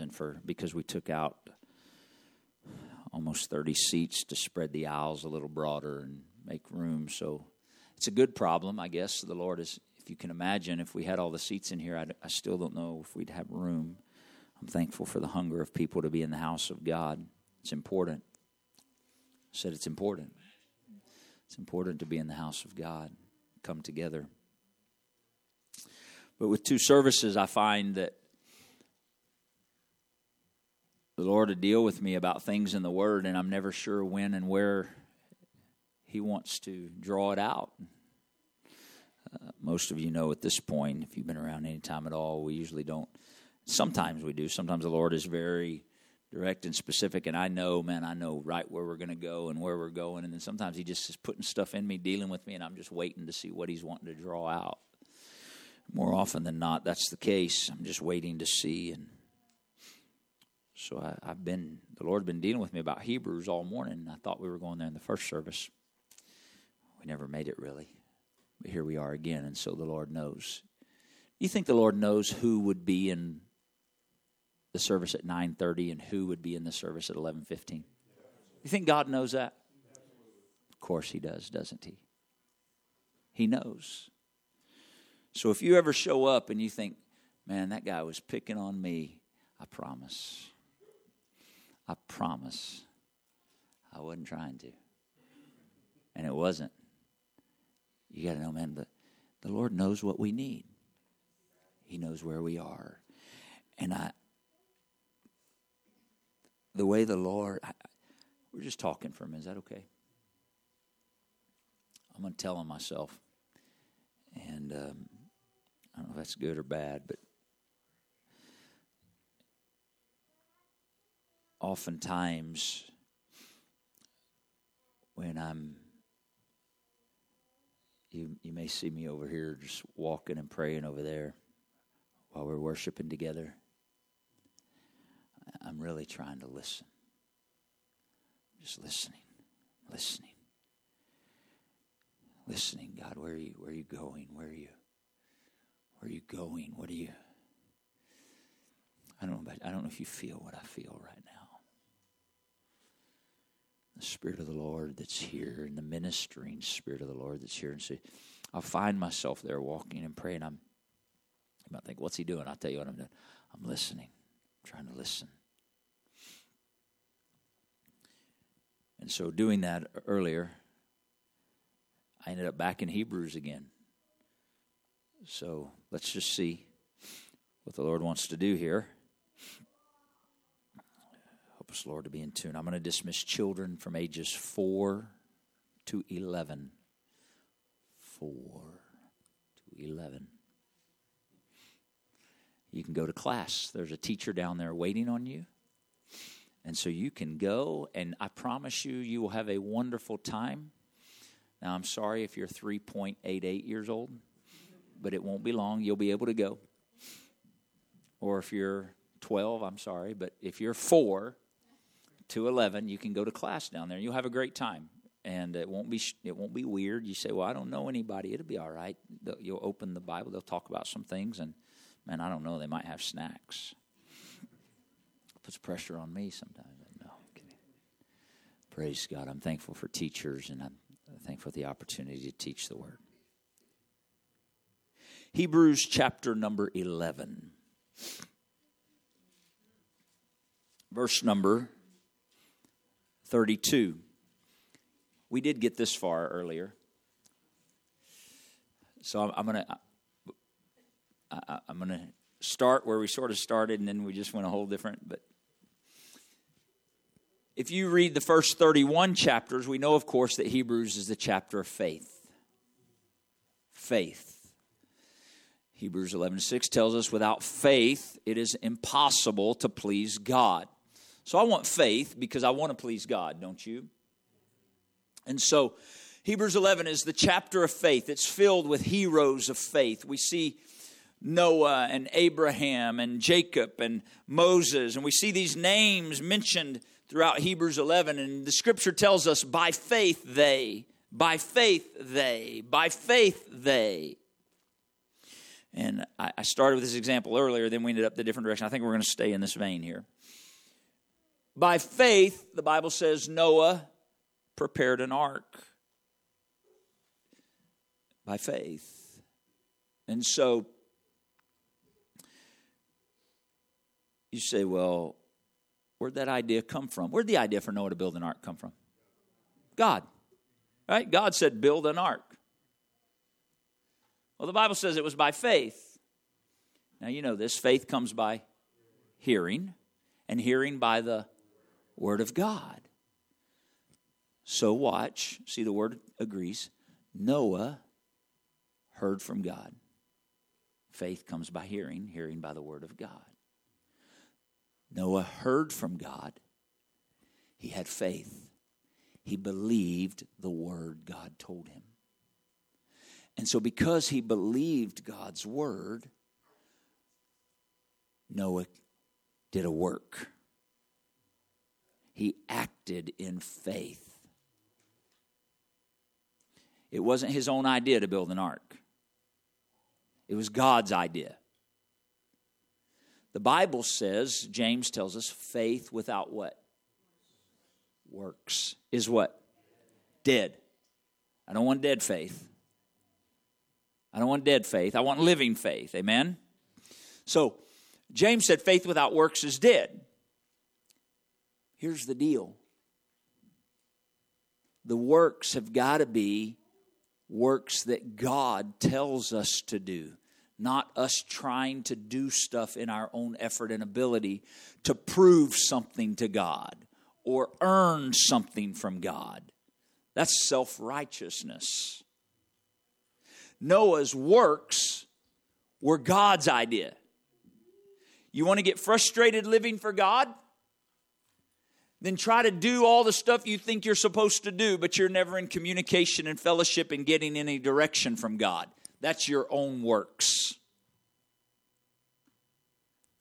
and for because we took out almost 30 seats to spread the aisles a little broader and make room. So it's a good problem, I guess. The Lord is, if you can imagine, if we had all the seats in here, I'd, I still don't know if we'd have room. I'm thankful for the hunger of people to be in the house of God. It's important. I said it's important. It's important to be in the house of God, come together. But with two services, I find that the Lord to deal with me about things in the Word, and I'm never sure when and where He wants to draw it out. Uh, most of you know at this point, if you've been around any time at all, we usually don't. Sometimes we do. Sometimes the Lord is very direct and specific, and I know, man, I know right where we're going to go and where we're going. And then sometimes He just is putting stuff in me, dealing with me, and I'm just waiting to see what He's wanting to draw out. More often than not, that's the case. I'm just waiting to see and so I, have been, the Lord's been dealing with me about Hebrews all morning. I thought we were going there in the first service. We never made it really. But here we are again, and so the Lord knows. You think the Lord knows who would be in the service at 9:30 and who would be in the service at 11:15? You think God knows that? Of course he does, doesn't he? He knows. So if you ever show up and you think, "Man, that guy was picking on me," I promise I promise I wasn't trying to. And it wasn't. You got to know, man, but the Lord knows what we need. He knows where we are. And I, the way the Lord, I, we're just talking for a minute. Is that okay? I'm going to tell on myself. And um, I don't know if that's good or bad, but oftentimes when I'm you you may see me over here just walking and praying over there while we're worshiping together. I'm really trying to listen. Just listening, listening, listening. God, where are you? Where are you going? Where are you? Where are you going? What are you? I don't know. About, I don't know if you feel what I feel right now the Spirit of the Lord that's here and the ministering Spirit of the Lord that's here. And so I'll find myself there walking and praying. I'm, you might think, what's he doing? I'll tell you what I'm doing. I'm listening, I'm trying to listen. And so doing that earlier, I ended up back in Hebrews again. So let's just see what the Lord wants to do here. Us, Lord, to be in tune. I'm going to dismiss children from ages 4 to 11. 4 to 11. You can go to class. There's a teacher down there waiting on you. And so you can go, and I promise you, you will have a wonderful time. Now, I'm sorry if you're 3.88 years old, but it won't be long. You'll be able to go. Or if you're 12, I'm sorry, but if you're four, to 11 you can go to class down there. And you'll have a great time. And it won't be it won't be weird. You say well i don't know anybody. It'll be all right. You'll open the bible. They'll talk about some things and man i don't know. They might have snacks. Puts pressure on me sometimes. No praise god. I'm thankful for teachers and i'm thankful for the opportunity to teach the word. Hebrews chapter number 11 verse number 32. We did get this far earlier. So I'm, I'm going to I'm going to start where we sort of started and then we just went a whole different but if you read the first 31 chapters, we know, of course, that Hebrews is the chapter of faith. Faith. Hebrews 11 6 tells us, without faith, it is impossible to please God. So I want faith because I want to please God, don't you? And so Hebrews 11 is the chapter of faith. It's filled with heroes of faith. We see Noah and Abraham and Jacob and Moses, and we see these names mentioned throughout Hebrews 11. And the scripture tells us, by faith they, by faith they, by faith they. And I, started with this example earlier, then we ended up the different direction. I think we're going to stay in this vein here. By faith, the Bible says Noah prepared an ark. By faith. And so you say, well, where'd that idea come from? Where'd the idea for Noah to build an ark come from? God. Right? God said, build an ark. Well, the Bible says it was by faith. Now, you know this faith comes by hearing, and hearing by the Word of God. So, watch. See, the Word agrees. Noah heard from God. Faith comes by hearing, hearing by the Word of God. Noah heard from God. He had faith. He believed the Word God told him. And so, because he believed God's word, Noah did a work. He acted in faith. It wasn't his own idea to build an ark, it was God's idea. The Bible says, James tells us, faith without what? Works is what? Dead. I don't want dead faith. I don't want dead faith. I want living faith. Amen? So, James said faith without works is dead. Here's the deal the works have got to be works that God tells us to do, not us trying to do stuff in our own effort and ability to prove something to God or earn something from God. That's self righteousness. Noah's works were God's idea. You want to get frustrated living for God? Then try to do all the stuff you think you're supposed to do, but you're never in communication and fellowship and getting any direction from God. That's your own works.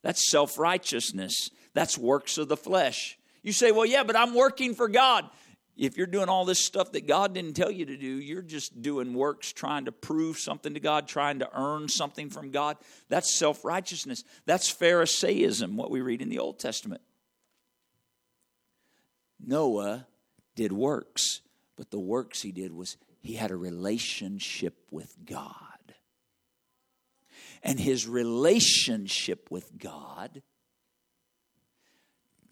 That's self righteousness. That's works of the flesh. You say, well, yeah, but I'm working for God. If you're doing all this stuff that God didn't tell you to do, you're just doing works trying to prove something to God, trying to earn something from God. That's self righteousness. That's Pharisaism, what we read in the Old Testament. Noah did works, but the works he did was he had a relationship with God. And his relationship with God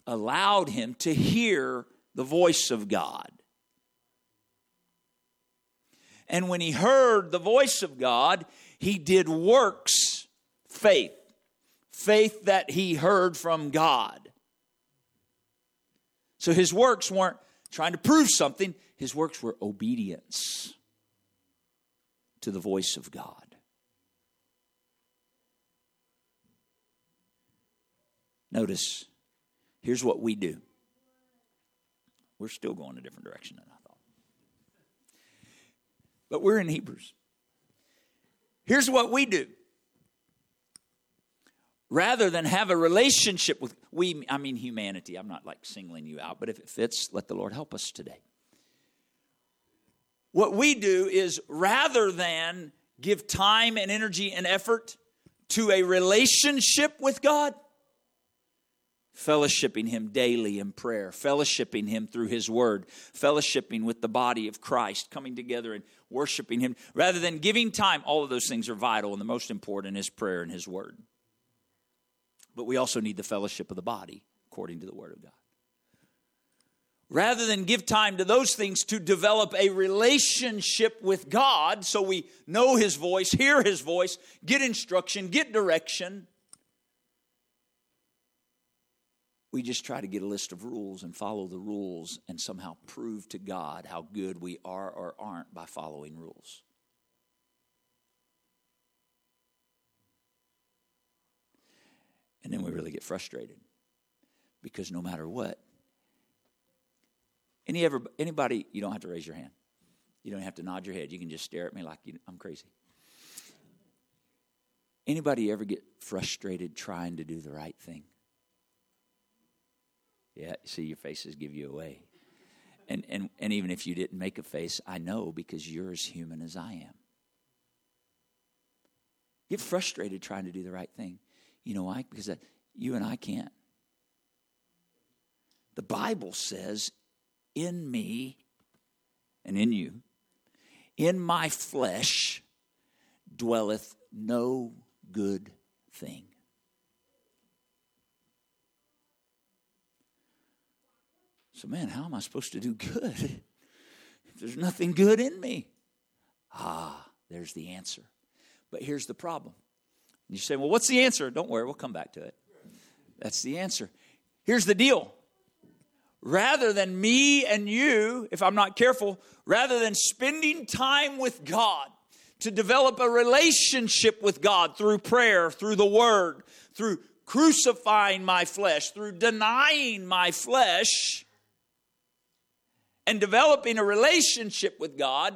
allowed him to hear the voice of God. And when he heard the voice of God, he did works, faith, faith that he heard from God. So his works weren't trying to prove something, his works were obedience to the voice of God. Notice, here's what we do we're still going a different direction than I thought. But we're in Hebrews. Here's what we do. Rather than have a relationship with we I mean humanity. I'm not like singling you out, but if it fits, let the Lord help us today. What we do is rather than give time and energy and effort to a relationship with God, fellowshipping Him daily in prayer, fellowshipping Him through His Word, fellowshipping with the body of Christ, coming together and worshiping Him, rather than giving time. All of those things are vital, and the most important is prayer and His Word. But we also need the fellowship of the body, according to the Word of God. Rather than give time to those things to develop a relationship with God so we know His voice, hear His voice, get instruction, get direction, we just try to get a list of rules and follow the rules and somehow prove to God how good we are or aren't by following rules. And then we really get frustrated because no matter what, any ever anybody, you don't have to raise your hand. You don't have to nod your head. You can just stare at me like you, I'm crazy. Anybody ever get frustrated trying to do the right thing? Yeah, see, your faces give you away. And, and, and even if you didn't make a face, I know because you're as human as I am. Get frustrated trying to do the right thing. You know why? Because you and I can't. The Bible says, in me and in you, in my flesh dwelleth no good thing. So, man, how am I supposed to do good if there's nothing good in me? Ah, there's the answer. But here's the problem. You say, well, what's the answer? Don't worry, we'll come back to it. That's the answer. Here's the deal. Rather than me and you, if I'm not careful, rather than spending time with God to develop a relationship with God through prayer, through the Word, through crucifying my flesh, through denying my flesh, and developing a relationship with God,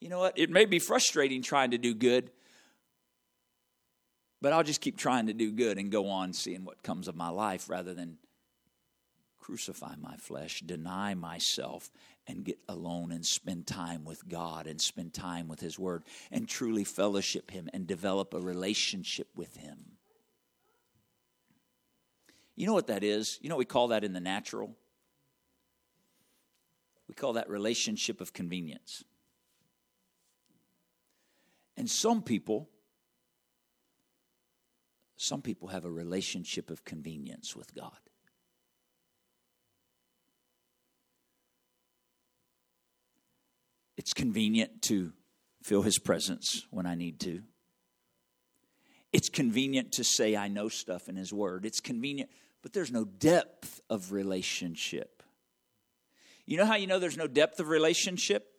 you know what? It may be frustrating trying to do good, but I'll just keep trying to do good and go on seeing what comes of my life rather than crucify my flesh, deny myself, and get alone and spend time with God and spend time with His Word and truly fellowship Him and develop a relationship with Him. You know what that is? You know we call that in the natural? We call that relationship of convenience. And some people, some people have a relationship of convenience with God. It's convenient to feel His presence when I need to. It's convenient to say I know stuff in His Word. It's convenient, but there's no depth of relationship. You know how you know there's no depth of relationship?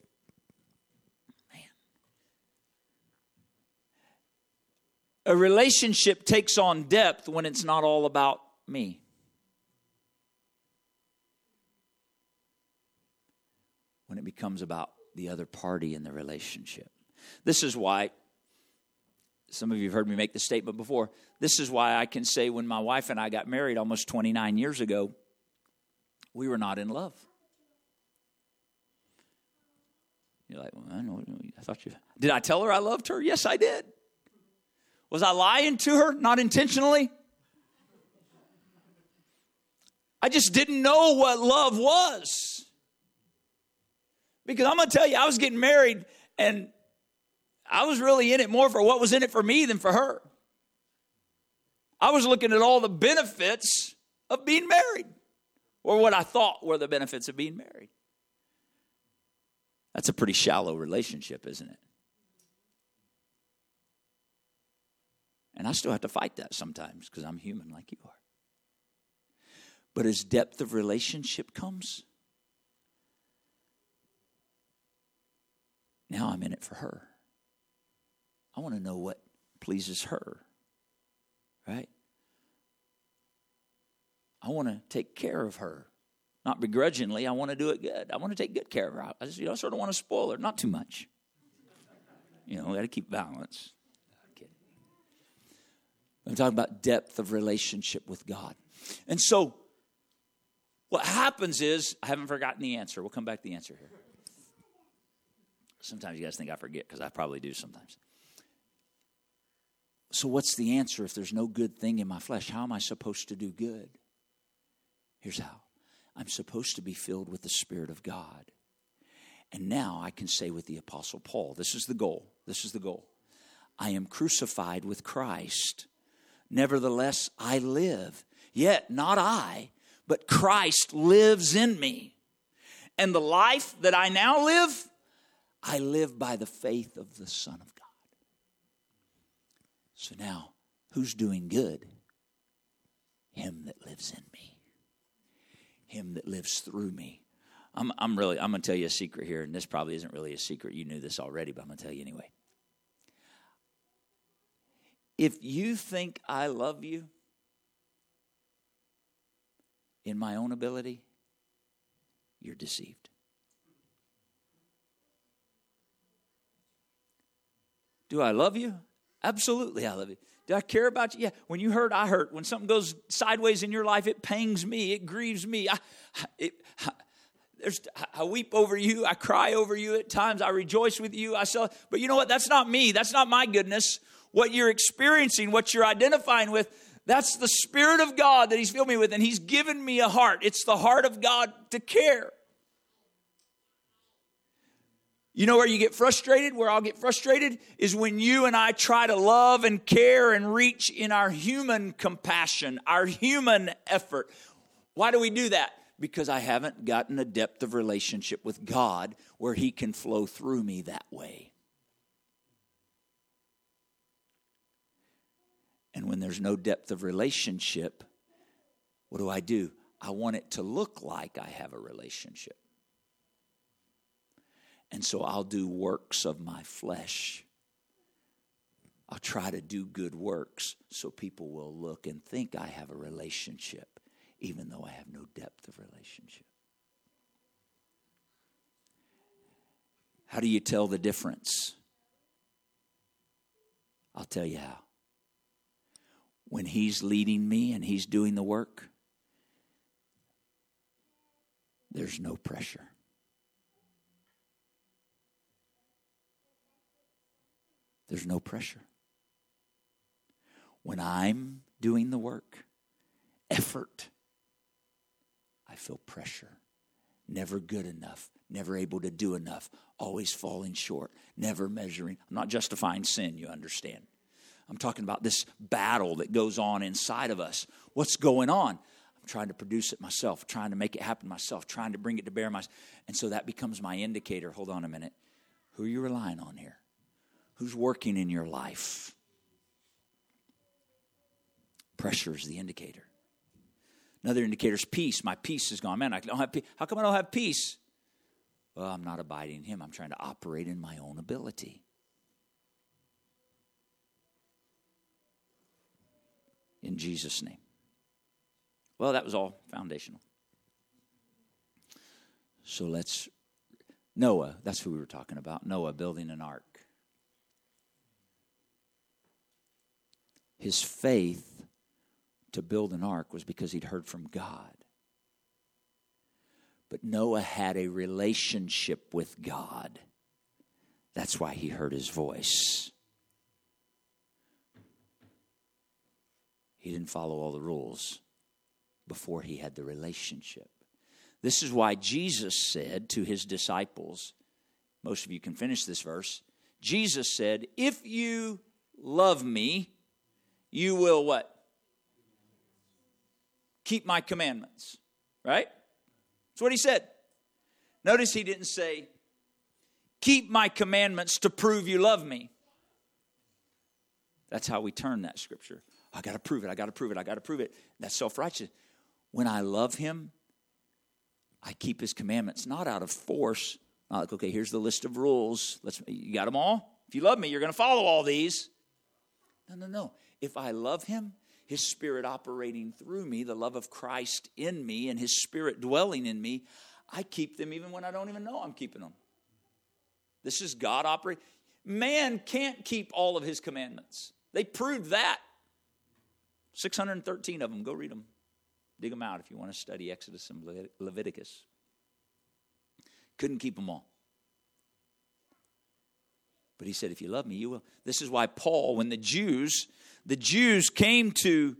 A relationship takes on depth when it's not all about me. When it becomes about the other party in the relationship. This is why, some of you have heard me make the statement before. This is why I can say when my wife and I got married almost 29 years ago, we were not in love. You're like, well, I know. I thought you. Did I tell her I loved her? Yes, I did. Was I lying to her? Not intentionally. I just didn't know what love was. Because I'm going to tell you, I was getting married and I was really in it more for what was in it for me than for her. I was looking at all the benefits of being married, or what I thought were the benefits of being married. That's a pretty shallow relationship, isn't it? And I still have to fight that sometimes because I'm human like you are. But as depth of relationship comes, now I'm in it for her. I want to know what pleases her, right? I want to take care of her not begrudgingly. I want to do it good. I want to take good care of her. I just, you know, I sort of want to spoil her, not too much. You know, got to keep balance. I'm talking about depth of relationship with God. And so, what happens is, I haven't forgotten the answer. We'll come back to the answer here. Sometimes you guys think I forget because I probably do sometimes. So, what's the answer if there's no good thing in my flesh? How am I supposed to do good? Here's how I'm supposed to be filled with the Spirit of God. And now I can say with the Apostle Paul, this is the goal. This is the goal. I am crucified with Christ. Nevertheless, I live. Yet, not I, but Christ lives in me. And the life that I now live, I live by the faith of the Son of God. So now, who's doing good? Him that lives in me him that lives through me. I'm, I'm really, I'm going to tell you a secret here, and this probably isn't really a secret. You knew this already, but I'm going to tell you anyway. If you think I love you in my own ability, you're deceived. Do I love you? Absolutely, I love you. Do I care about you? Yeah. When you hurt, I hurt. When something goes sideways in your life, it pangs me. It grieves me. I, it, there's, I weep over you. I cry over you at times. I rejoice with you. I sell, but you know what? That's not me. That's not my goodness. What you're experiencing, what you're identifying with, that's the Spirit of God that He's filled me with, and He's given me a heart. It's the heart of God to care. You know where you get frustrated? Where I'll get frustrated is when you and I try to love and care and reach in our human compassion, our human effort. Why do we do that? Because I haven't gotten a depth of relationship with God where He can flow through me that way. And when there's no depth of relationship, what do I do? I want it to look like I have a relationship. And so I'll do works of my flesh. I'll try to do good works so people will look and think I have a relationship, even though I have no depth of relationship. How do you tell the difference? I'll tell you how. When He's leading me and He's doing the work, there's no pressure. There's no pressure. When I'm doing the work, effort, I feel pressure. Never good enough, never able to do enough, always falling short, never measuring. I'm not justifying sin, you understand. I'm talking about this battle that goes on inside of us. What's going on? I'm trying to produce it myself, trying to make it happen myself, trying to bring it to bear myself. And so that becomes my indicator. Hold on a minute. Who are you relying on here? who's working in your life. Pressure is the indicator. Another indicator is peace. My peace is gone. Man, I don't have peace. How come I don't have peace? Well, I'm not abiding in Him. I'm trying to operate in my own ability. In Jesus' name. Well, that was all foundational. So let's, Noah, that's who we were talking about. Noah building an ark. His faith to build an ark was because he'd heard from God. But Noah had a relationship with God. That's why he heard his voice. He didn't follow all the rules before he had the relationship. This is why Jesus said to his disciples, most of you can finish this verse. Jesus said, If you love me, you will what? Keep my commandments. Right? That's what he said. Notice he didn't say, Keep my commandments to prove you love me. That's how we turn that scripture. I got to prove it. I got to prove it. I got to prove it. That's self righteous. When I love him, I keep his commandments, not out of force. Not like, okay, here's the list of rules. Let's you got them all. If you love me, you're going to follow all these. No, no, no if I love him, his spirit operating through me, the love of Christ in me, and his spirit dwelling in me, I keep them even when I don't even know I'm keeping them. This is God operating. Man can't keep all of his commandments. They proved that. 613 of them. Go read them. Dig them out if you want to study Exodus and Leviticus. Couldn't keep them all. But he said, if you love me, you will. This is why Paul, when the Jews the Jews came to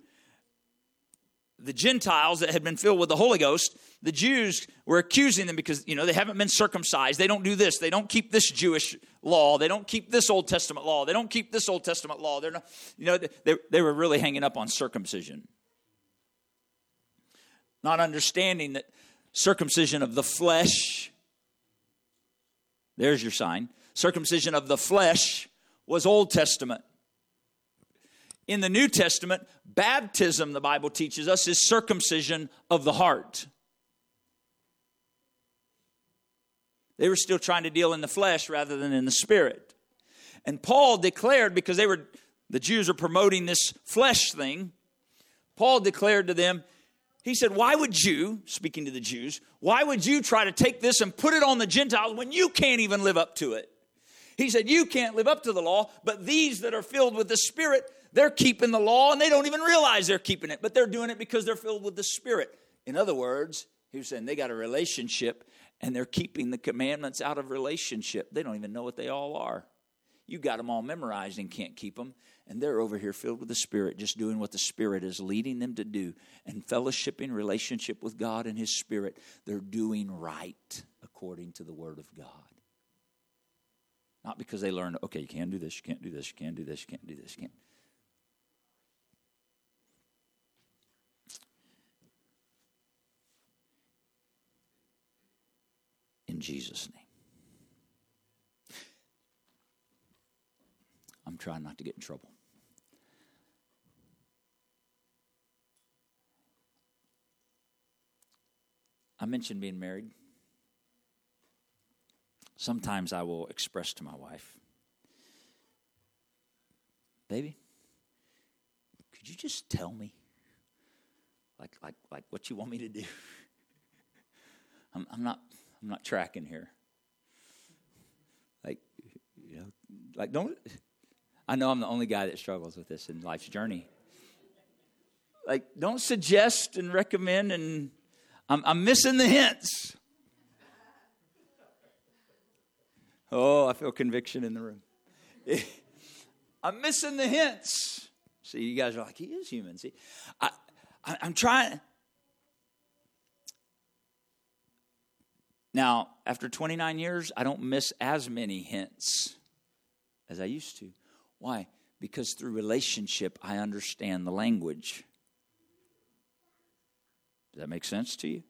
the Gentiles that had been filled with the Holy Ghost, the Jews were accusing them because, you know, they haven't been circumcised. They don't do this. They don't keep this Jewish law. They don't keep this Old Testament law. They don't keep this Old Testament law. They're not, you know, they, they were really hanging up on circumcision. Not understanding that circumcision of the flesh, there's your sign, circumcision of the flesh was Old Testament. In the New Testament, baptism, the Bible teaches us, is circumcision of the heart. They were still trying to deal in the flesh rather than in the spirit. And Paul declared, because they were, the Jews are promoting this flesh thing, Paul declared to them, he said, Why would you, speaking to the Jews, why would you try to take this and put it on the Gentiles when you can't even live up to it? He said, You can't live up to the law, but these that are filled with the Spirit, they're keeping the law and they don't even realize they're keeping it, but they're doing it because they're filled with the Spirit. In other words, he was saying they got a relationship and they're keeping the commandments out of relationship. They don't even know what they all are. You got them all memorized and can't keep them. And they're over here filled with the Spirit, just doing what the Spirit is leading them to do and fellowshipping relationship with God and His Spirit. They're doing right according to the Word of God. Not because they learned, okay, you can't do this, you can't do this, you can't do this, you can't do this, you can't. Jesus' name. I'm trying not to get in trouble. I mentioned being married. Sometimes I will express to my wife, Baby, could you just tell me? Like, like, like what you want me to do? I'm, I'm not I'm not tracking here. Like, you know, like don't. I know I'm the only guy that struggles with this in life's journey. Like, don't suggest and recommend, and I'm, I'm missing the hints. Oh, I feel conviction in the room. I'm missing the hints. See, you guys are like, he is human. See, I, I, I'm trying. Now, after 29 years, I don't miss as many hints as I used to. Why? Because through relationship, I understand the language. Does that make sense to you?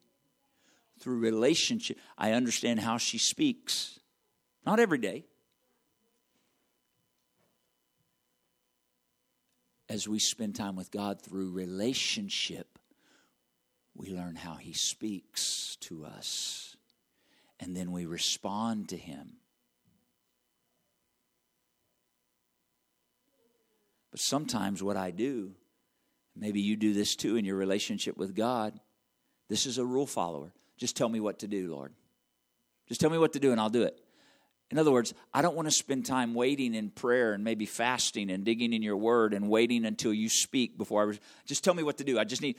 Through relationship, I understand how she speaks. Not every day. As we spend time with God through relationship, we learn how He speaks to us. And then we respond to Him. But sometimes what I do, maybe you do this too in your relationship with God, this is a rule follower. Just tell me what to do, Lord. Just tell me what to do and I'll do it. In other words, I don't want to spend time waiting in prayer and maybe fasting and digging in your word and waiting until you speak before I just tell me what to do. I just need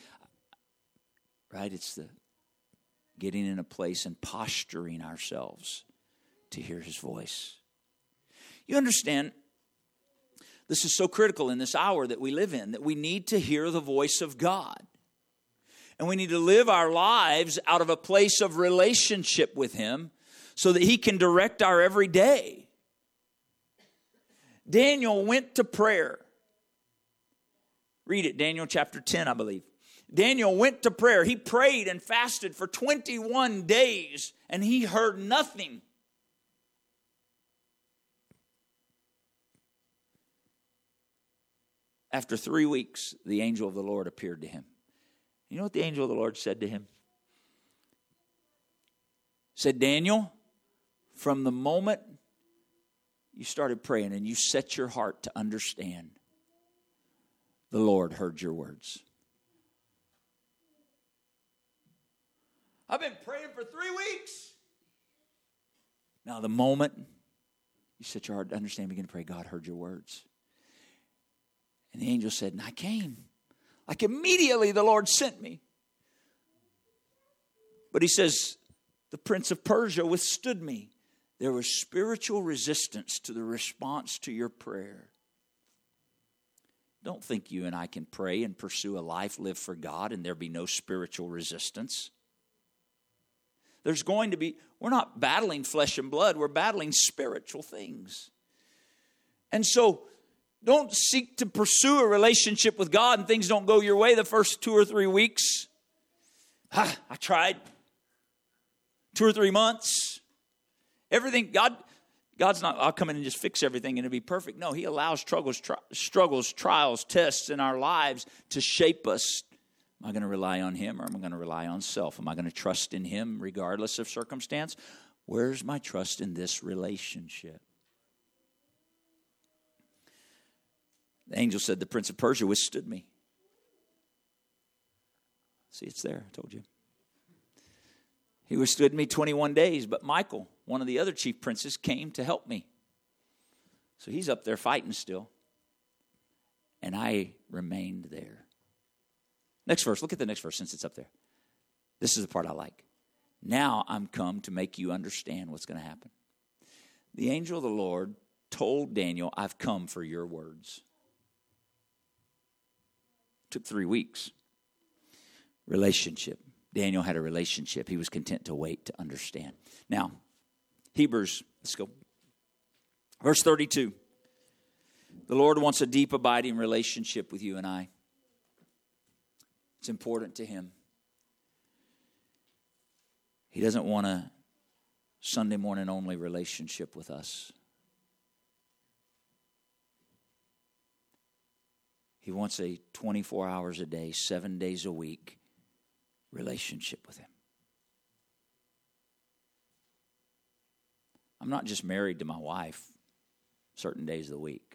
right, it's the getting in a place and posturing ourselves to hear his voice. You understand this is so critical in this hour that we live in that we need to hear the voice of God. And we need to live our lives out of a place of relationship with him so that he can direct our every day. Daniel went to prayer. Read it, Daniel chapter 10, I believe. Daniel went to prayer. He prayed and fasted for 21 days and he heard nothing. After three weeks, the angel of the Lord appeared to him. You know what the angel of the Lord said to him? Said, Daniel, from the moment you started praying and you set your heart to understand, the Lord heard your words. I've been praying for three weeks. Now, the moment you set your heart to understand, begin to pray, God heard your words. And the angel said, And I came. Like immediately the Lord sent me. But he says, The prince of Persia withstood me. There was spiritual resistance to the response to your prayer. Don't think you and I can pray and pursue a life lived for God and there be no spiritual resistance. There's going to be, we're not battling flesh and blood, we're battling spiritual things. And so, don't seek to pursue a relationship with God and things don't go your way the first two or three weeks. Ah, I tried. Two or three months. Everything, God, God's not, I'll come in and just fix everything and it'll be perfect. No, He allows struggles, tri- struggles, trials, tests in our lives to shape us. Am I going to rely on Him or am I going to rely on self? Am I going to trust in Him regardless of circumstance? Where's my trust in this relationship? The angel said, The prince of Persia withstood me. See, it's there. I told you. He withstood me 21 days, but Michael, one of the other chief princes, came to help me. So he's up there fighting still. And I remained there. Next verse. Look at the next verse since it's up there. This is the part I like. Now I'm come to make you understand what's going to happen. The angel of the Lord told Daniel, I've come for your words. Took three weeks. Relationship. Daniel had a relationship. He was content to wait to understand. Now, Hebrews, let's go. Verse 32. The Lord wants a deep, abiding relationship with you and I. It's important to Him. He doesn't want a Sunday morning only relationship with us. He wants a 24 hours a day, seven days a week relationship with Him. I'm not just married to my wife certain days of the week.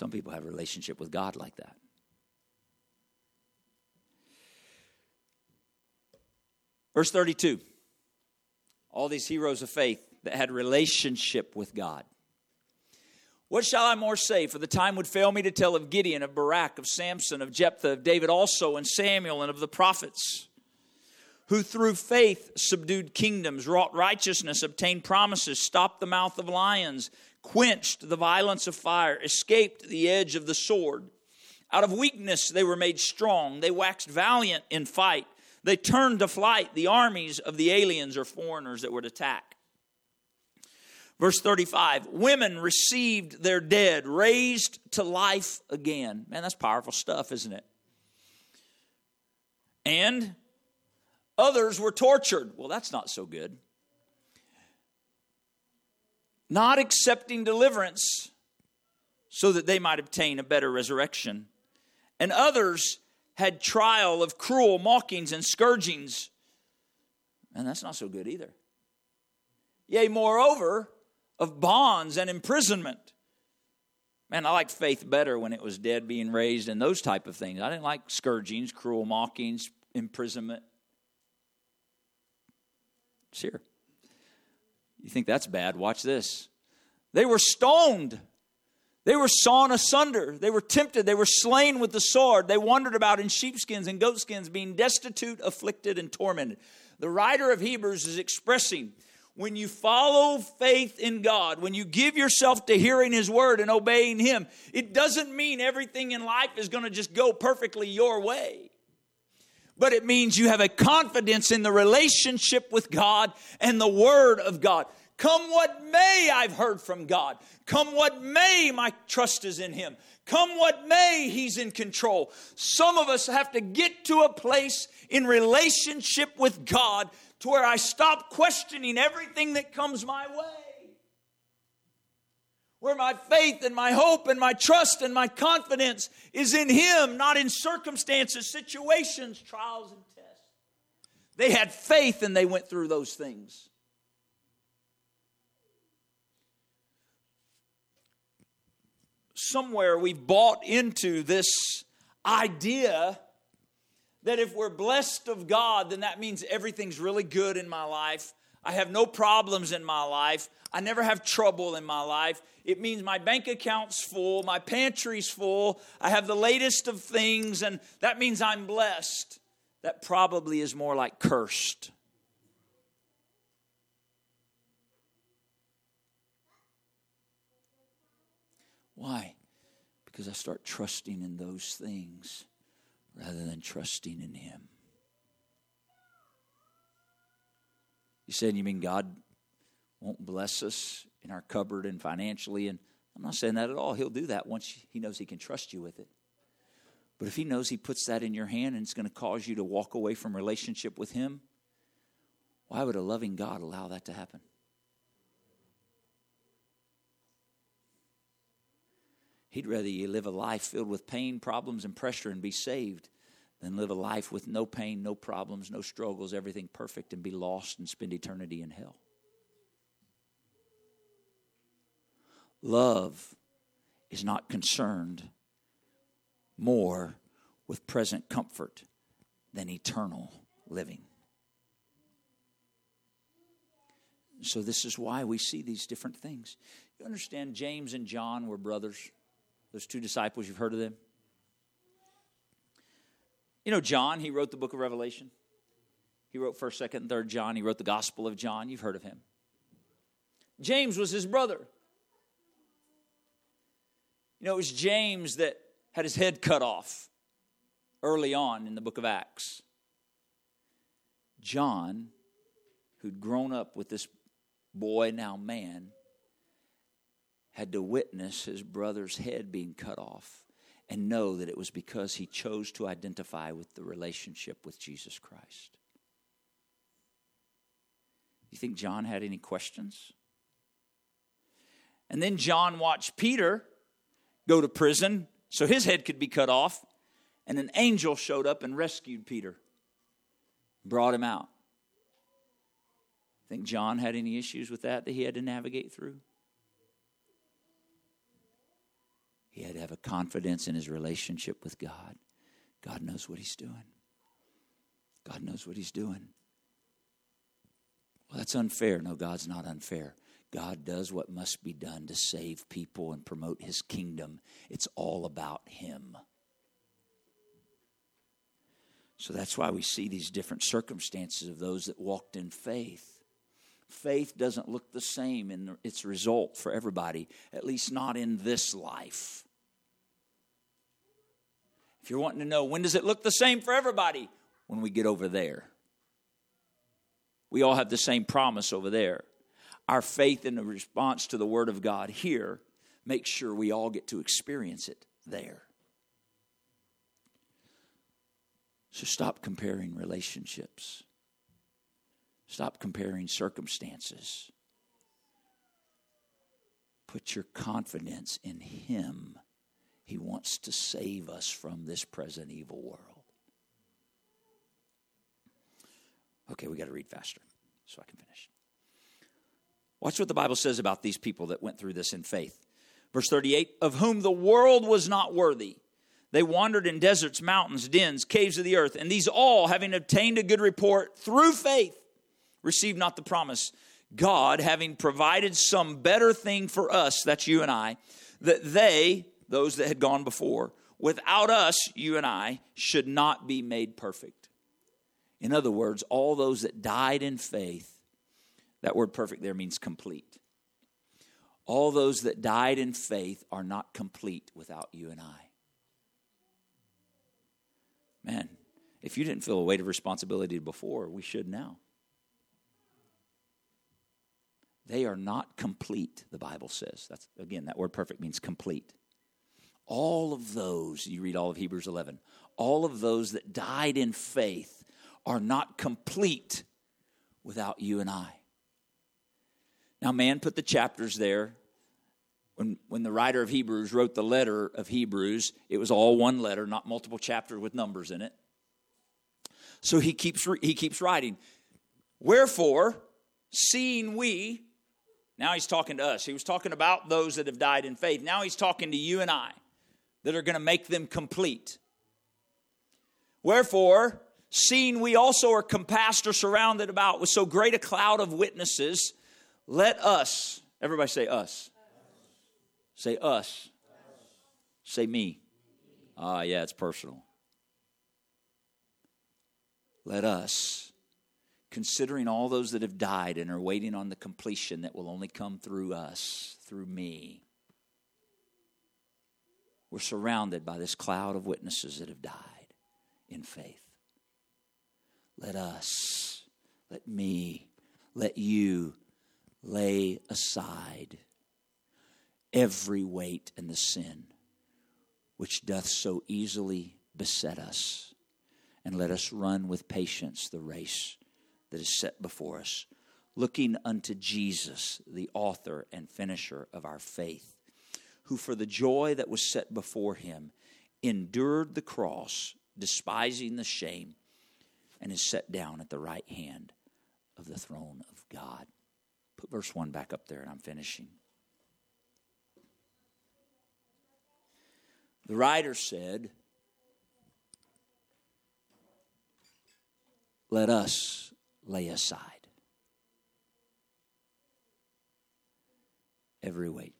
Some people have a relationship with God like that. Verse 32 all these heroes of faith that had relationship with God. What shall I more say? For the time would fail me to tell of Gideon, of Barak, of Samson, of Jephthah, of David also, and Samuel, and of the prophets, who through faith subdued kingdoms, wrought righteousness, obtained promises, stopped the mouth of lions, quenched the violence of fire, escaped the edge of the sword. Out of weakness they were made strong. They waxed valiant in fight. They turned to flight the armies of the aliens or foreigners that would attack. Verse 35 Women received their dead, raised to life again. Man, that's powerful stuff, isn't it? And others were tortured. Well, that's not so good. Not accepting deliverance so that they might obtain a better resurrection. And others had trial of cruel mockings and scourgings. And that's not so good either. Yea, moreover, of bonds and imprisonment. Man, I liked faith better when it was dead being raised and those type of things. I didn't like scourgings, cruel mockings, imprisonment. It's here. You think that's bad? Watch this. They were stoned. They were sawn asunder. They were tempted. They were slain with the sword. They wandered about in sheepskins and goatskins, being destitute, afflicted, and tormented. The writer of Hebrews is expressing when you follow faith in God, when you give yourself to hearing His word and obeying Him, it doesn't mean everything in life is going to just go perfectly your way. But it means you have a confidence in the relationship with God and the Word of God. Come what may, I've heard from God. Come what may, my trust is in Him. Come what may, He's in control. Some of us have to get to a place in relationship with God to where I stop questioning everything that comes my way. Where my faith and my hope and my trust and my confidence is in Him, not in circumstances, situations, trials, and tests. They had faith and they went through those things. Somewhere we've bought into this idea that if we're blessed of God, then that means everything's really good in my life. I have no problems in my life. I never have trouble in my life. It means my bank account's full, my pantry's full, I have the latest of things, and that means I'm blessed. That probably is more like cursed. Why? Because I start trusting in those things rather than trusting in Him. You said, you mean God won't bless us in our cupboard and financially? And I'm not saying that at all. He'll do that once He knows He can trust you with it. But if He knows He puts that in your hand and it's going to cause you to walk away from relationship with Him, why would a loving God allow that to happen? He'd rather you live a life filled with pain, problems, and pressure and be saved than live a life with no pain, no problems, no struggles, everything perfect, and be lost and spend eternity in hell. Love is not concerned more with present comfort than eternal living. So, this is why we see these different things. You understand, James and John were brothers. Those two disciples, you've heard of them? You know, John, he wrote the book of Revelation. He wrote 1st, 2nd, and 3rd John. He wrote the Gospel of John. You've heard of him. James was his brother. You know, it was James that had his head cut off early on in the book of Acts. John, who'd grown up with this boy, now man, had to witness his brother's head being cut off and know that it was because he chose to identify with the relationship with Jesus Christ. You think John had any questions? And then John watched Peter go to prison so his head could be cut off, and an angel showed up and rescued Peter, brought him out. Think John had any issues with that that he had to navigate through? He had to have a confidence in his relationship with God. God knows what he's doing. God knows what he's doing. Well, that's unfair. No, God's not unfair. God does what must be done to save people and promote his kingdom. It's all about him. So that's why we see these different circumstances of those that walked in faith. Faith doesn't look the same in its result for everybody, at least not in this life. If you're wanting to know when does it look the same for everybody? When we get over there. We all have the same promise over there our faith in the response to the Word of God here makes sure we all get to experience it there. So stop comparing relationships. Stop comparing circumstances. Put your confidence in Him. He wants to save us from this present evil world. Okay, we got to read faster so I can finish. Watch what the Bible says about these people that went through this in faith. Verse 38 Of whom the world was not worthy. They wandered in deserts, mountains, dens, caves of the earth, and these all, having obtained a good report through faith, received not the promise. God, having provided some better thing for us, that's you and I, that they, those that had gone before, without us, you and I, should not be made perfect. In other words, all those that died in faith that word perfect there means complete. All those that died in faith are not complete without you and I. Man, if you didn't feel a weight of responsibility before, we should now. They are not complete, the Bible says. That's again, that word perfect means complete. All of those, you read all of Hebrews 11, all of those that died in faith are not complete without you and I. Now, man put the chapters there. When, when the writer of Hebrews wrote the letter of Hebrews, it was all one letter, not multiple chapters with numbers in it. So he keeps, he keeps writing. Wherefore, seeing we, now he's talking to us. He was talking about those that have died in faith. Now he's talking to you and I that are going to make them complete. Wherefore, seeing we also are compassed or surrounded about with so great a cloud of witnesses, let us, everybody say us. Say us. Say me. Ah, yeah, it's personal. Let us, considering all those that have died and are waiting on the completion that will only come through us, through me. We're surrounded by this cloud of witnesses that have died in faith. Let us, let me, let you lay aside every weight and the sin which doth so easily beset us, and let us run with patience the race that is set before us, looking unto Jesus, the author and finisher of our faith, who for the joy that was set before him endured the cross, despising the shame, and is set down at the right hand of the throne of God. Put verse 1 back up there, and I'm finishing. The writer said, Let us lay aside every weight.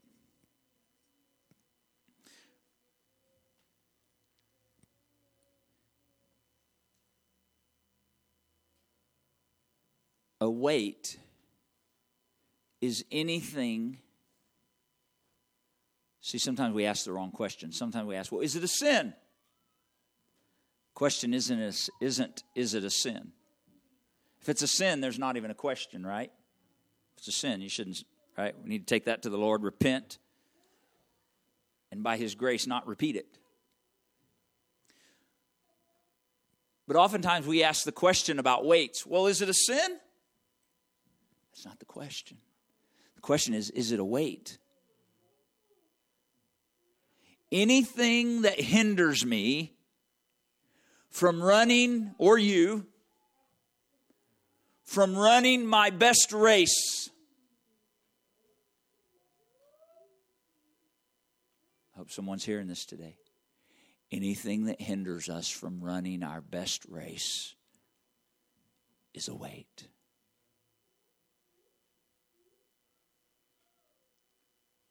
A weight is anything. See, sometimes we ask the wrong question. Sometimes we ask, well, is it a sin? Question isn't, isn't is it a sin? If it's a sin, there's not even a question, right? If it's a sin, you shouldn't, right? We need to take that to the Lord, repent, and by His grace, not repeat it. But oftentimes we ask the question about weights well, is it a sin? That's not the question. The question is is it a weight? Anything that hinders me from running, or you, from running my best race. I hope someone's hearing this today. Anything that hinders us from running our best race is a weight.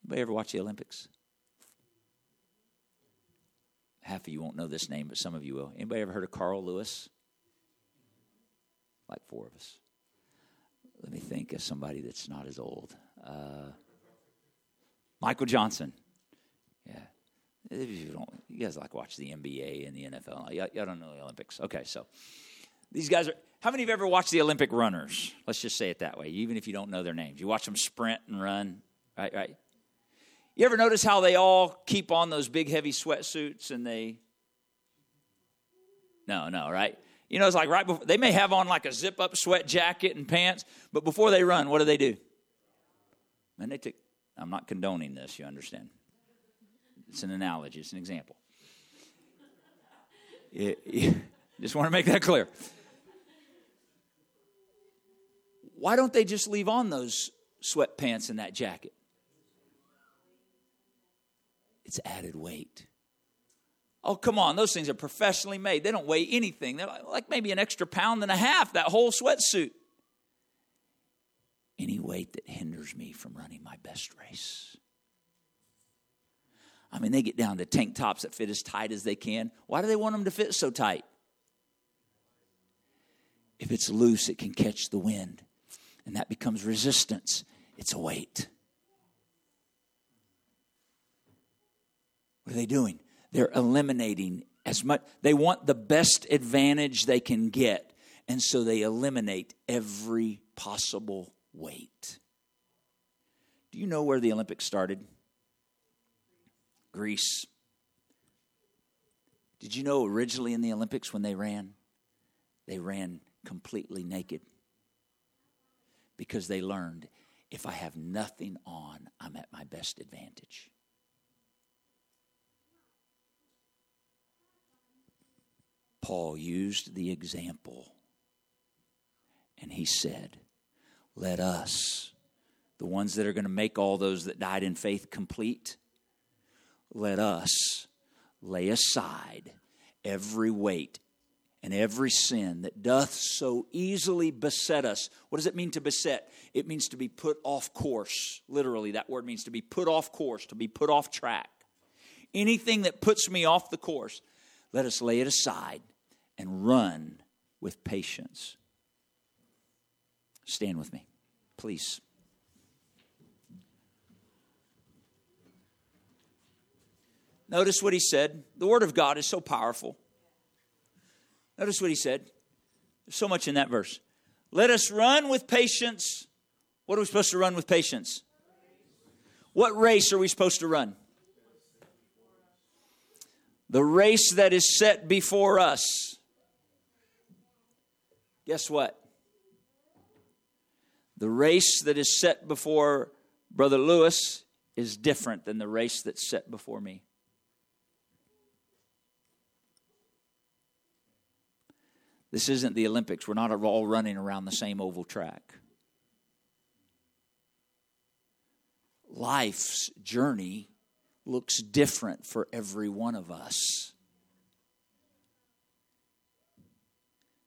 Anybody ever watch the Olympics? half of you won't know this name, but some of you will. Anybody ever heard of Carl Lewis? Like four of us. Let me think of somebody that's not as old. Uh, Michael Johnson. Yeah. If you don't, you guys like watch the NBA and the NFL. Y'all, y'all don't know the Olympics. Okay, so these guys are. How many of you ever watched the Olympic runners? Let's just say it that way, even if you don't know their names. You watch them sprint and run, right? Right. You ever notice how they all keep on those big heavy sweatsuits and they No, no, right? You know, it's like right before they may have on like a zip up sweat jacket and pants, but before they run, what do they do? And they take I'm not condoning this, you understand. It's an analogy, it's an example. just want to make that clear. Why don't they just leave on those sweatpants and that jacket? it's added weight. Oh, come on, those things are professionally made. They don't weigh anything. They're like maybe an extra pound and a half, that whole sweatsuit. Any weight that hinders me from running my best race. I mean, they get down to tank tops that fit as tight as they can. Why do they want them to fit so tight? If it's loose, it can catch the wind, and that becomes resistance. It's a weight. What are they doing? They're eliminating as much, they want the best advantage they can get. And so they eliminate every possible weight. Do you know where the Olympics started? Greece. Did you know originally in the Olympics when they ran, they ran completely naked? Because they learned if I have nothing on, I'm at my best advantage. Paul used the example and he said, Let us, the ones that are going to make all those that died in faith complete, let us lay aside every weight and every sin that doth so easily beset us. What does it mean to beset? It means to be put off course. Literally, that word means to be put off course, to be put off track. Anything that puts me off the course, let us lay it aside and run with patience. Stand with me, please. Notice what he said. The Word of God is so powerful. Notice what he said. There's so much in that verse. Let us run with patience. What are we supposed to run with patience? What race are we supposed to run? The race that is set before us. Guess what? The race that is set before Brother Lewis is different than the race that's set before me. This isn't the Olympics. We're not all running around the same oval track. Life's journey looks different for every one of us.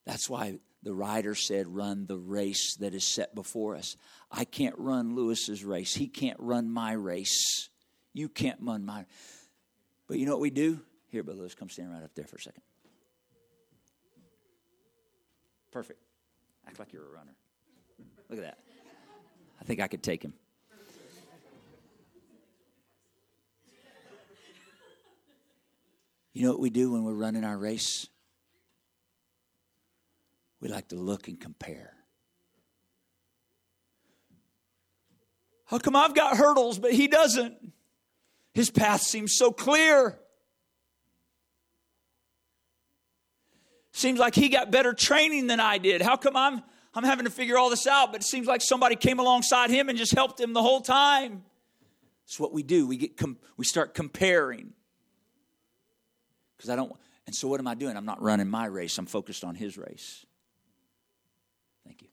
That's why the writer said, Run the race that is set before us. I can't run Lewis's race. He can't run my race. You can't run mine. But you know what we do? Here, Brother Lewis, come stand right up there for a second. Perfect. Act like you're a runner. Look at that. I think I could take him. You know what we do when we're running our race? We like to look and compare. How come I've got hurdles, but he doesn't? His path seems so clear. Seems like he got better training than I did. How come I'm I'm having to figure all this out, but it seems like somebody came alongside him and just helped him the whole time. It's what we do. We get com- we start comparing. Cuz I don't and so what am I doing? I'm not running my race. I'm focused on his race. Thank you.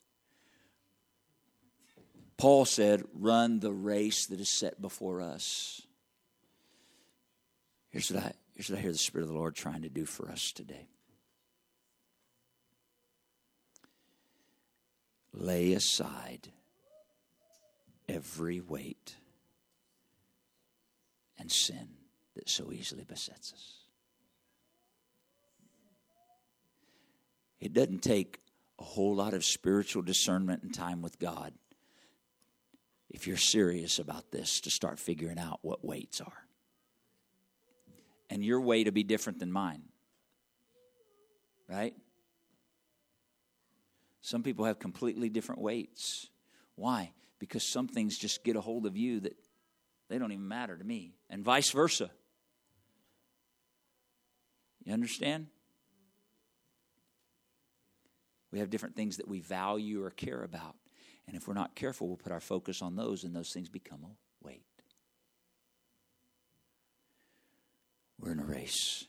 Paul said, "Run the race that is set before us." Here's what I here's what I hear the spirit of the Lord trying to do for us today. lay aside every weight and sin that so easily besets us. It doesn't take a whole lot of spiritual discernment and time with God if you're serious about this to start figuring out what weights are. And your weight will be different than mine. Right? Some people have completely different weights. Why? Because some things just get a hold of you that they don't even matter to me, and vice versa. You understand? We have different things that we value or care about. And if we're not careful, we'll put our focus on those, and those things become a weight. We're in a race.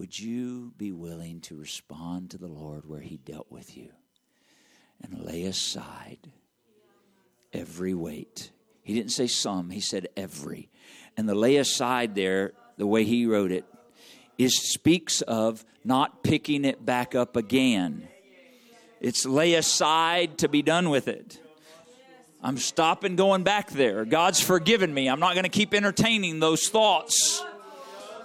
would you be willing to respond to the Lord where He dealt with you and lay aside every weight? He didn't say some, He said every. And the lay aside there, the way He wrote it, is speaks of not picking it back up again. It's lay aside to be done with it. I'm stopping going back there. God's forgiven me. I'm not going to keep entertaining those thoughts.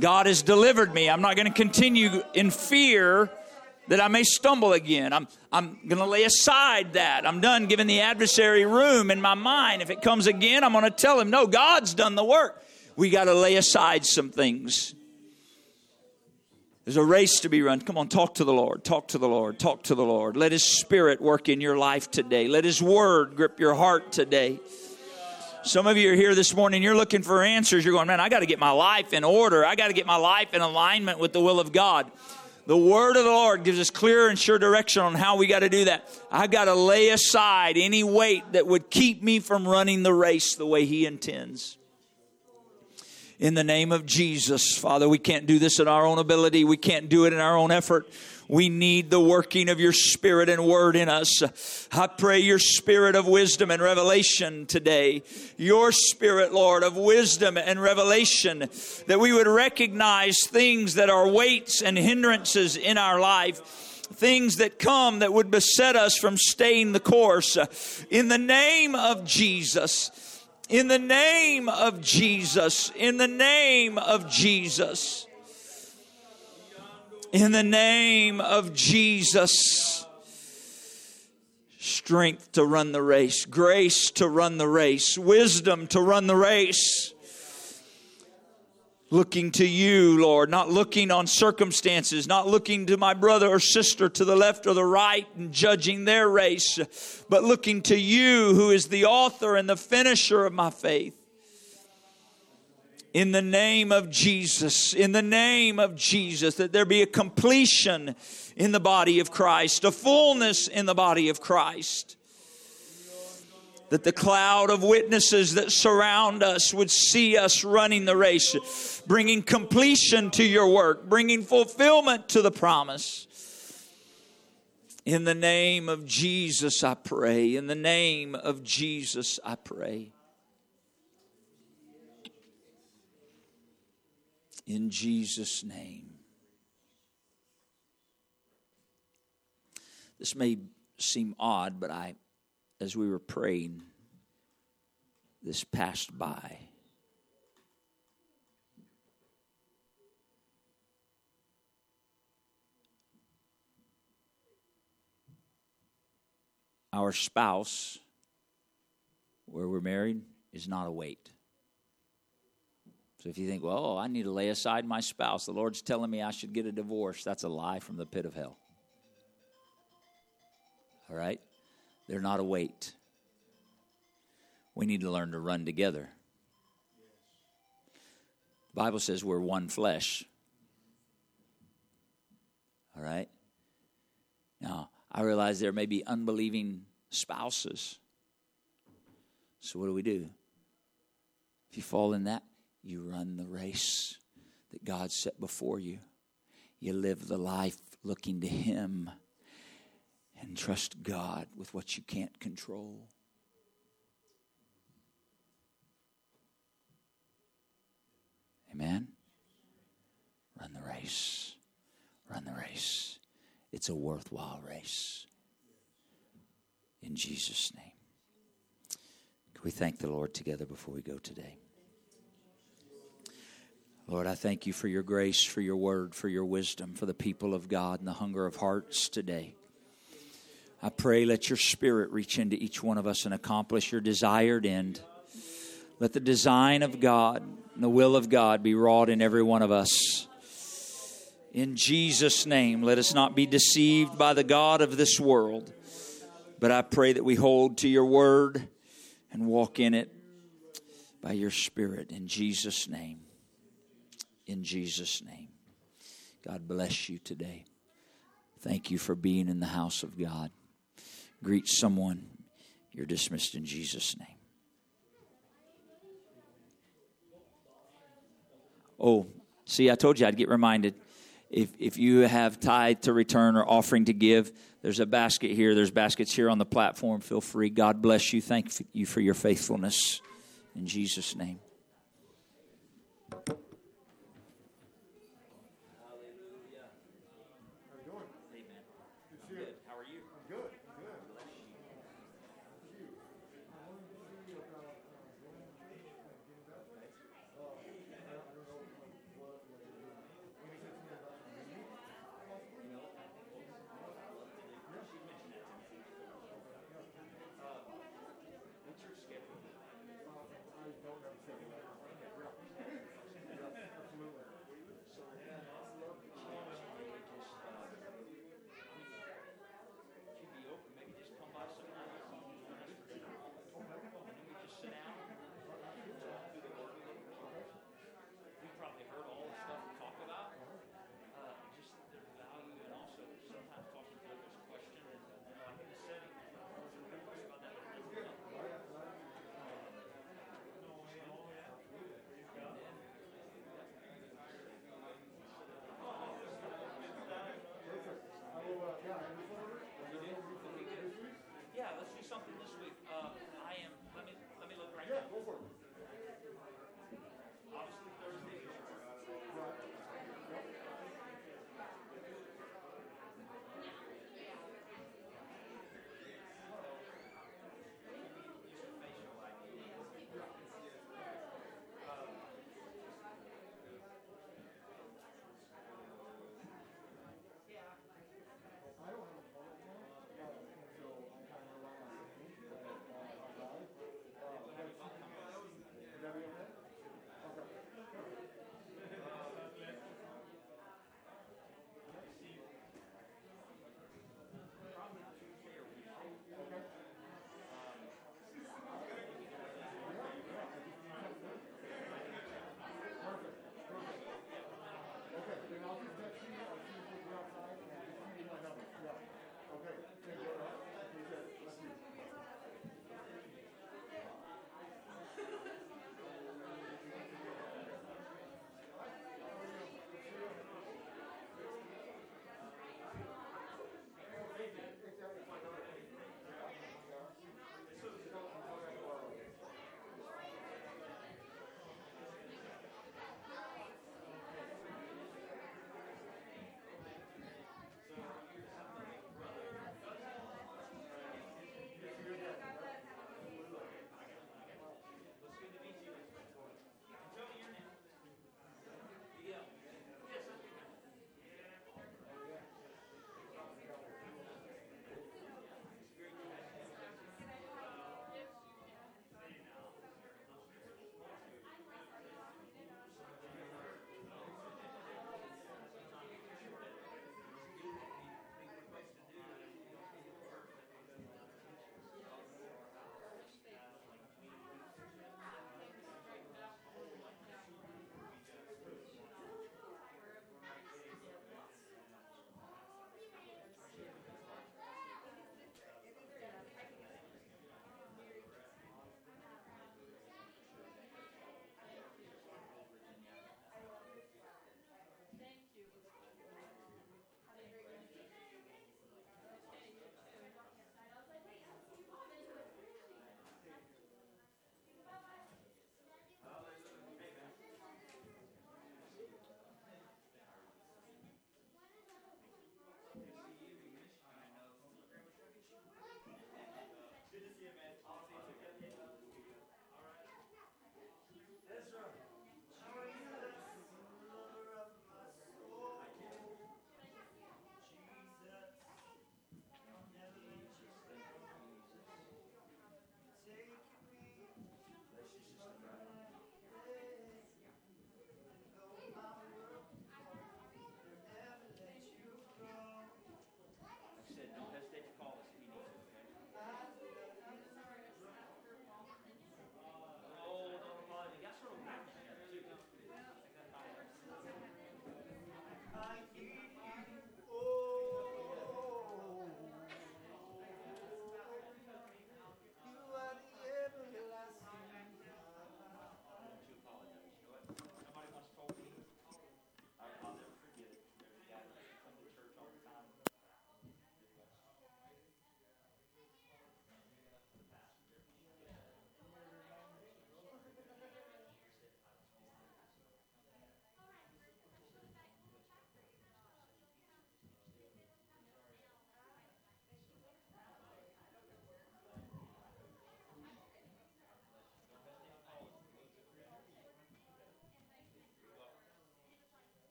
God has delivered me. I'm not going to continue in fear that I may stumble again. I'm, I'm going to lay aside that. I'm done giving the adversary room in my mind. If it comes again, I'm going to tell him, no, God's done the work. We got to lay aside some things. There's a race to be run. Come on, talk to the Lord. Talk to the Lord. Talk to the Lord. Let His Spirit work in your life today. Let His Word grip your heart today. Some of you are here this morning, you're looking for answers. You're going, man, I got to get my life in order. I got to get my life in alignment with the will of God. The word of the Lord gives us clear and sure direction on how we got to do that. I've got to lay aside any weight that would keep me from running the race the way He intends. In the name of Jesus, Father, we can't do this in our own ability. We can't do it in our own effort. We need the working of your spirit and word in us. I pray your spirit of wisdom and revelation today. Your spirit, Lord, of wisdom and revelation, that we would recognize things that are weights and hindrances in our life things that come that would beset us from staying the course. In the name of Jesus, in the name of Jesus, in the name of Jesus in the name of Jesus. Strength to run the race, grace to run the race, wisdom to run the race. Looking to you, Lord, not looking on circumstances, not looking to my brother or sister to the left or the right and judging their race, but looking to you, who is the author and the finisher of my faith in the name of Jesus, in the name of Jesus, that there be a completion in the body of Christ, a fullness in the body of Christ. That the cloud of witnesses that surround us would see us running the race, bringing completion to your work, bringing fulfillment to the promise. In the name of Jesus, I pray. In the name of Jesus, I pray. in Jesus' name. This may seem odd, but I, as we were praying, this passed by. Our spouse, where we're married, is not a weight. So if you think, well, oh, I need to lay aside my spouse, the Lord's telling me I should get a divorce, that's a lie from the pit of hell. All right? They're not a weight. We need to learn to run together. The Bible says we're one flesh. All right? Now, I realize there may be unbelieving spouses. So, what do we do? If you fall in that, you run the race that God set before you. You live the life looking to Him and trust God with what you can't control. Amen? Run the race. Run the race. It's a worthwhile race. In Jesus' name. Can we thank the Lord together before we go today? Lord, I thank you for your grace, for your word, for your wisdom, for the people of God and the hunger of hearts today. I pray, let your spirit reach into each one of us and accomplish your desired end. Let the design of God and the will of God be wrought in every one of us. In Jesus' name, let us not be deceived by the God of this world, but I pray that we hold to your word and walk in it by your Spirit. In Jesus' name. In Jesus' name. God bless you today. Thank you for being in the house of God. Greet someone. You're dismissed in Jesus' name. Oh, see, I told you I'd get reminded. If, if you have tithe to return or offering to give, there's a basket here. There's baskets here on the platform. Feel free. God bless you. Thank you for your faithfulness. In Jesus' name.